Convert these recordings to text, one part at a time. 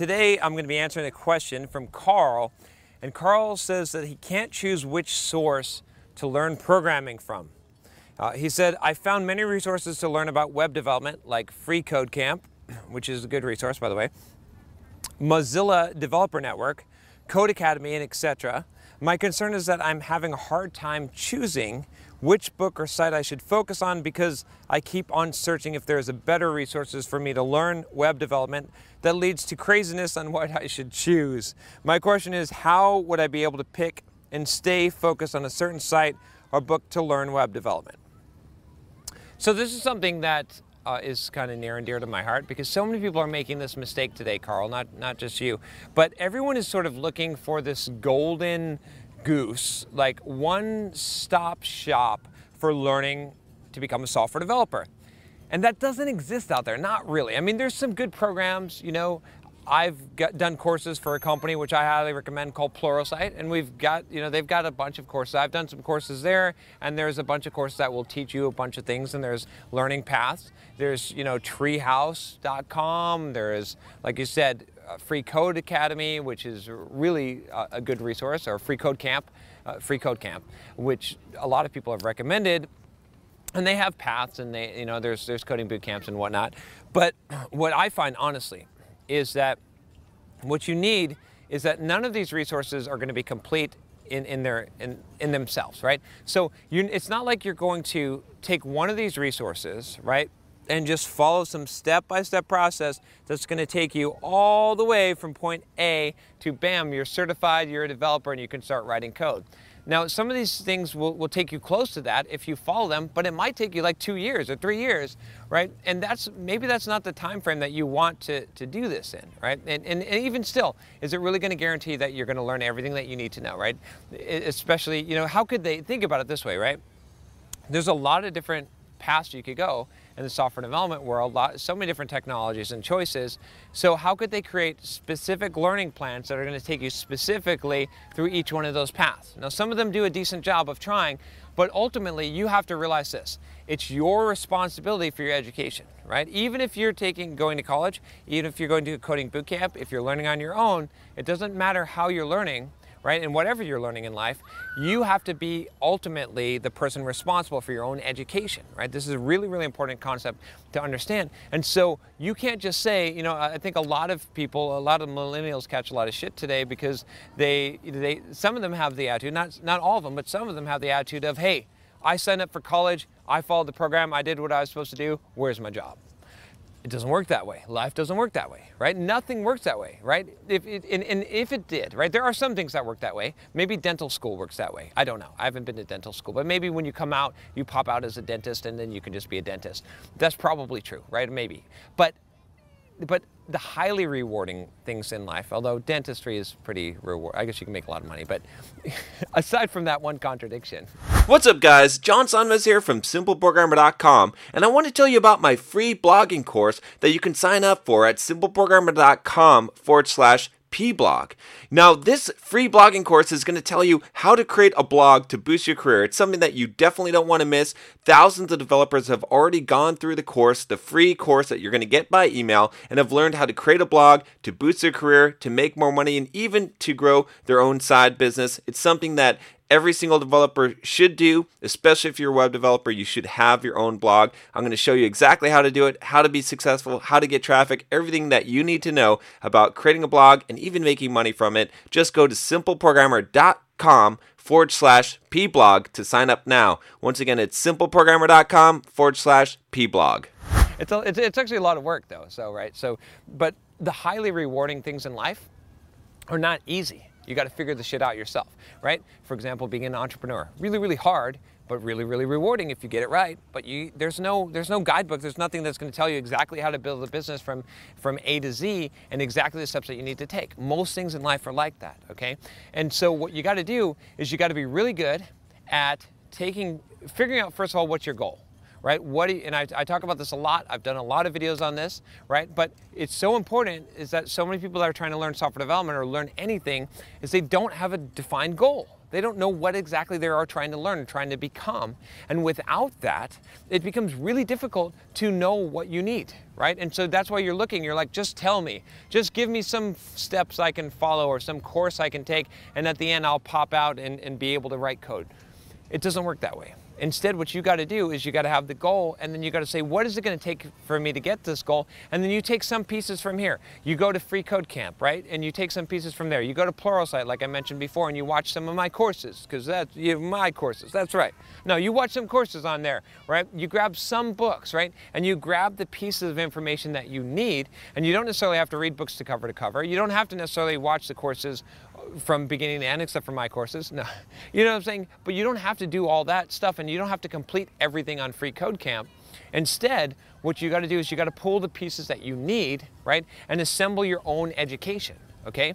Today, I'm going to be answering a question from Carl, and Carl says that he can't choose which source to learn programming from. Uh, he said, I found many resources to learn about web development, like Free Code Camp, which is a good resource, by the way, Mozilla Developer Network, Codecademy, and etc. My concern is that I'm having a hard time choosing which book or site I should focus on because I keep on searching if there's a better resources for me to learn web development that leads to craziness on what I should choose. My question is how would I be able to pick and stay focused on a certain site or book to learn web development? So this is something that uh, is kind of near and dear to my heart because so many people are making this mistake today, Carl, not, not just you. But everyone is sort of looking for this golden goose, like one stop shop for learning to become a software developer. And that doesn't exist out there, not really. I mean, there's some good programs, you know. I've got, done courses for a company which I highly recommend called Pluralsight, and we've got, you know, they've got a bunch of courses. I've done some courses there, and there's a bunch of courses that will teach you a bunch of things, and there's learning paths. There's, you know, treehouse.com. There's, like you said, Free Code Academy, which is really uh, a good resource, or Free Code Camp, uh, Free Code Camp, which a lot of people have recommended. And they have paths, and they, you know, there's there's coding boot camps and whatnot. But what I find honestly is that what you need is that none of these resources are going to be complete in, in their in, in themselves, right? So you, it's not like you're going to take one of these resources, right, and just follow some step-by-step process that's going to take you all the way from point A to bam, you're certified, you're a developer, and you can start writing code. Now, some of these things will, will take you close to that if you follow them, but it might take you like two years or three years, right? And that's maybe that's not the time frame that you want to, to do this in, right? And, and, and even still, is it really going to guarantee that you're going to learn everything that you need to know, right? Especially, you know, how could they think about it this way, right? There's a lot of different paths you could go in the software development world, so many different technologies and choices. So how could they create specific learning plans that are going to take you specifically through each one of those paths? Now, some of them do a decent job of trying, but ultimately you have to realize this. It's your responsibility for your education, right? Even if you're taking going to college, even if you're going to a coding boot camp, if you're learning on your own, it doesn't matter how you're learning right? And whatever you're learning in life, you have to be ultimately the person responsible for your own education, right? This is a really, really important concept to understand. And so you can't just say, you know, I think a lot of people, a lot of millennials catch a lot of shit today because they, they some of them have the attitude, not, not all of them, but some of them have the attitude of, hey, I signed up for college, I followed the program, I did what I was supposed to do, where's my job? It doesn't work that way. Life doesn't work that way, right? Nothing works that way, right? If it, and, and if it did, right, there are some things that work that way. Maybe dental school works that way. I don't know. I haven't been to dental school, but maybe when you come out, you pop out as a dentist and then you can just be a dentist. That's probably true, right? Maybe. But but the highly rewarding things in life, although dentistry is pretty reward, I guess you can make a lot of money, but aside from that one contradiction. What's up, guys? John Sonmez here from SimpleProgrammer.com, and I want to tell you about my free blogging course that you can sign up for at SimpleProgrammer.com forward slash pblog. Now, this free blogging course is going to tell you how to create a blog to boost your career. It's something that you definitely don't want to miss. Thousands of developers have already gone through the course, the free course that you're going to get by email, and have learned how to create a blog to boost their career, to make more money, and even to grow their own side business. It's something that every single developer should do, especially if you're a web developer, you should have your own blog. I'm going to show you exactly how to do it, how to be successful, how to get traffic, everything that you need to know about creating a blog and even making money from it. Just go to simpleprogrammer.com forward slash pblog to sign up now. Once again, it's simpleprogrammer.com forward slash pblog. It's, a, it's, it's actually a lot of work though, so, right? So, but the highly rewarding things in life are not easy you got to figure the shit out yourself, right? For example, being an entrepreneur, really, really hard, but really, really rewarding if you get it right. But you, there's no there's no guidebook. There's nothing that's going to tell you exactly how to build a business from from A to Z and exactly the steps that you need to take. Most things in life are like that. Okay, and so what you got to do is you got to be really good at taking figuring out first of all what's your goal right? What do you, and I, I, talk about this a lot. I've done a lot of videos on this, right? But it's so important is that so many people that are trying to learn software development or learn anything is they don't have a defined goal. They don't know what exactly they are trying to learn trying to become. And without that, it becomes really difficult to know what you need, right? And so that's why you're looking, you're like, just tell me, just give me some steps I can follow or some course I can take, and at the end I'll pop out and, and be able to write code. It doesn't work that way. Instead, what you got to do is you got to have the goal, and then you got to say, what is it going to take for me to get this goal? And then you take some pieces from here. You go to Free Code Camp, right? And you take some pieces from there. You go to Pluralsight, like I mentioned before, and you watch some of my courses, because that's you know, my courses. That's right. No, you watch some courses on there, right? You grab some books, right? And you grab the pieces of information that you need, and you don't necessarily have to read books to cover to cover. You don't have to necessarily watch the courses from beginning to end, except for my courses. No, you know what I'm saying? But you don't have to do all that stuff, and you don't have to complete everything on Free Code Camp. Instead, what you got to do is you got to pull the pieces that you need, right, and assemble your own education. Okay.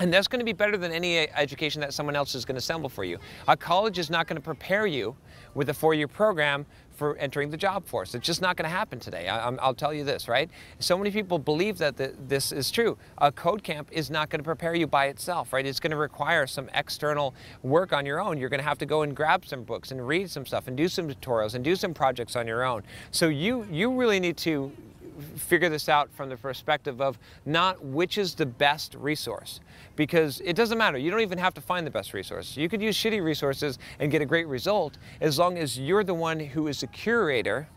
And that's going to be better than any uh, education that someone else is going to assemble for you. A college is not going to prepare you with a four year program for entering the job force. It's just not going to happen today. I, will tell you this, right? So many people believe that this is true. A code camp is not going to prepare you by itself, right? It's going to require some external work on your own. You're going to have to go and grab some books and read some stuff and do some tutorials and do some projects on your own. So you you really need to figure this out from the perspective of not which is the best resource. Because it doesn't matter. You don't even have to find the best resource. You could use shitty resources and get a great result as long as you're the one who is the curator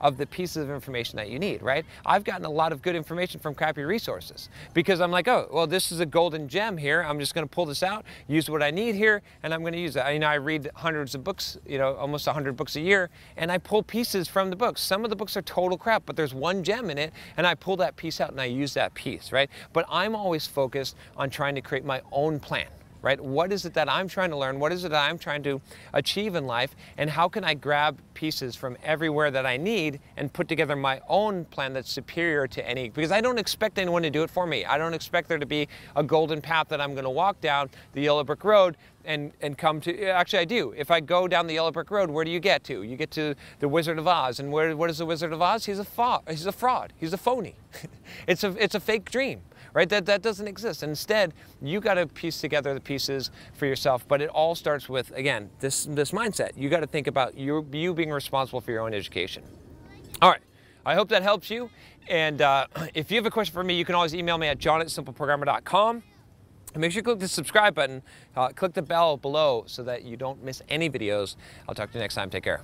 of the pieces of information that you need, right? I've gotten a lot of good information from crappy resources because I'm like, oh, well, this is a golden gem here. I'm just going to pull this out, use what I need here, and I'm going to use it. I, you know, I read hundreds of books, you know, almost 100 books a year, and I pull pieces from the books. Some of the books are total crap, but there's one gem in it, and I pull that piece out and I use that piece, right? But I'm always focused on trying to create my own plan right? What is it that I'm trying to learn? What is it that I'm trying to achieve in life? And how can I grab pieces from everywhere that I need and put together my own plan that's superior to any? Because I don't expect anyone to do it for me. I don't expect there to be a golden path that I'm going to walk down the yellow brick road and, and come to actually I do. If I go down the yellow brick road, where do you get to? You get to the Wizard of Oz, and where what is the Wizard of Oz? He's a fa- he's a fraud. He's a phony. it's a it's a fake dream right? That, that doesn't exist. Instead, you got to piece together the pieces for yourself. But it all starts with, again, this, this mindset. You got to think about you, you being responsible for your own education. All right. I hope that helps you. And uh, if you have a question for me, you can always email me at john at simpleprogrammer.com. And make sure you click the subscribe button, uh, click the bell below so that you don't miss any videos. I'll talk to you next time. Take care.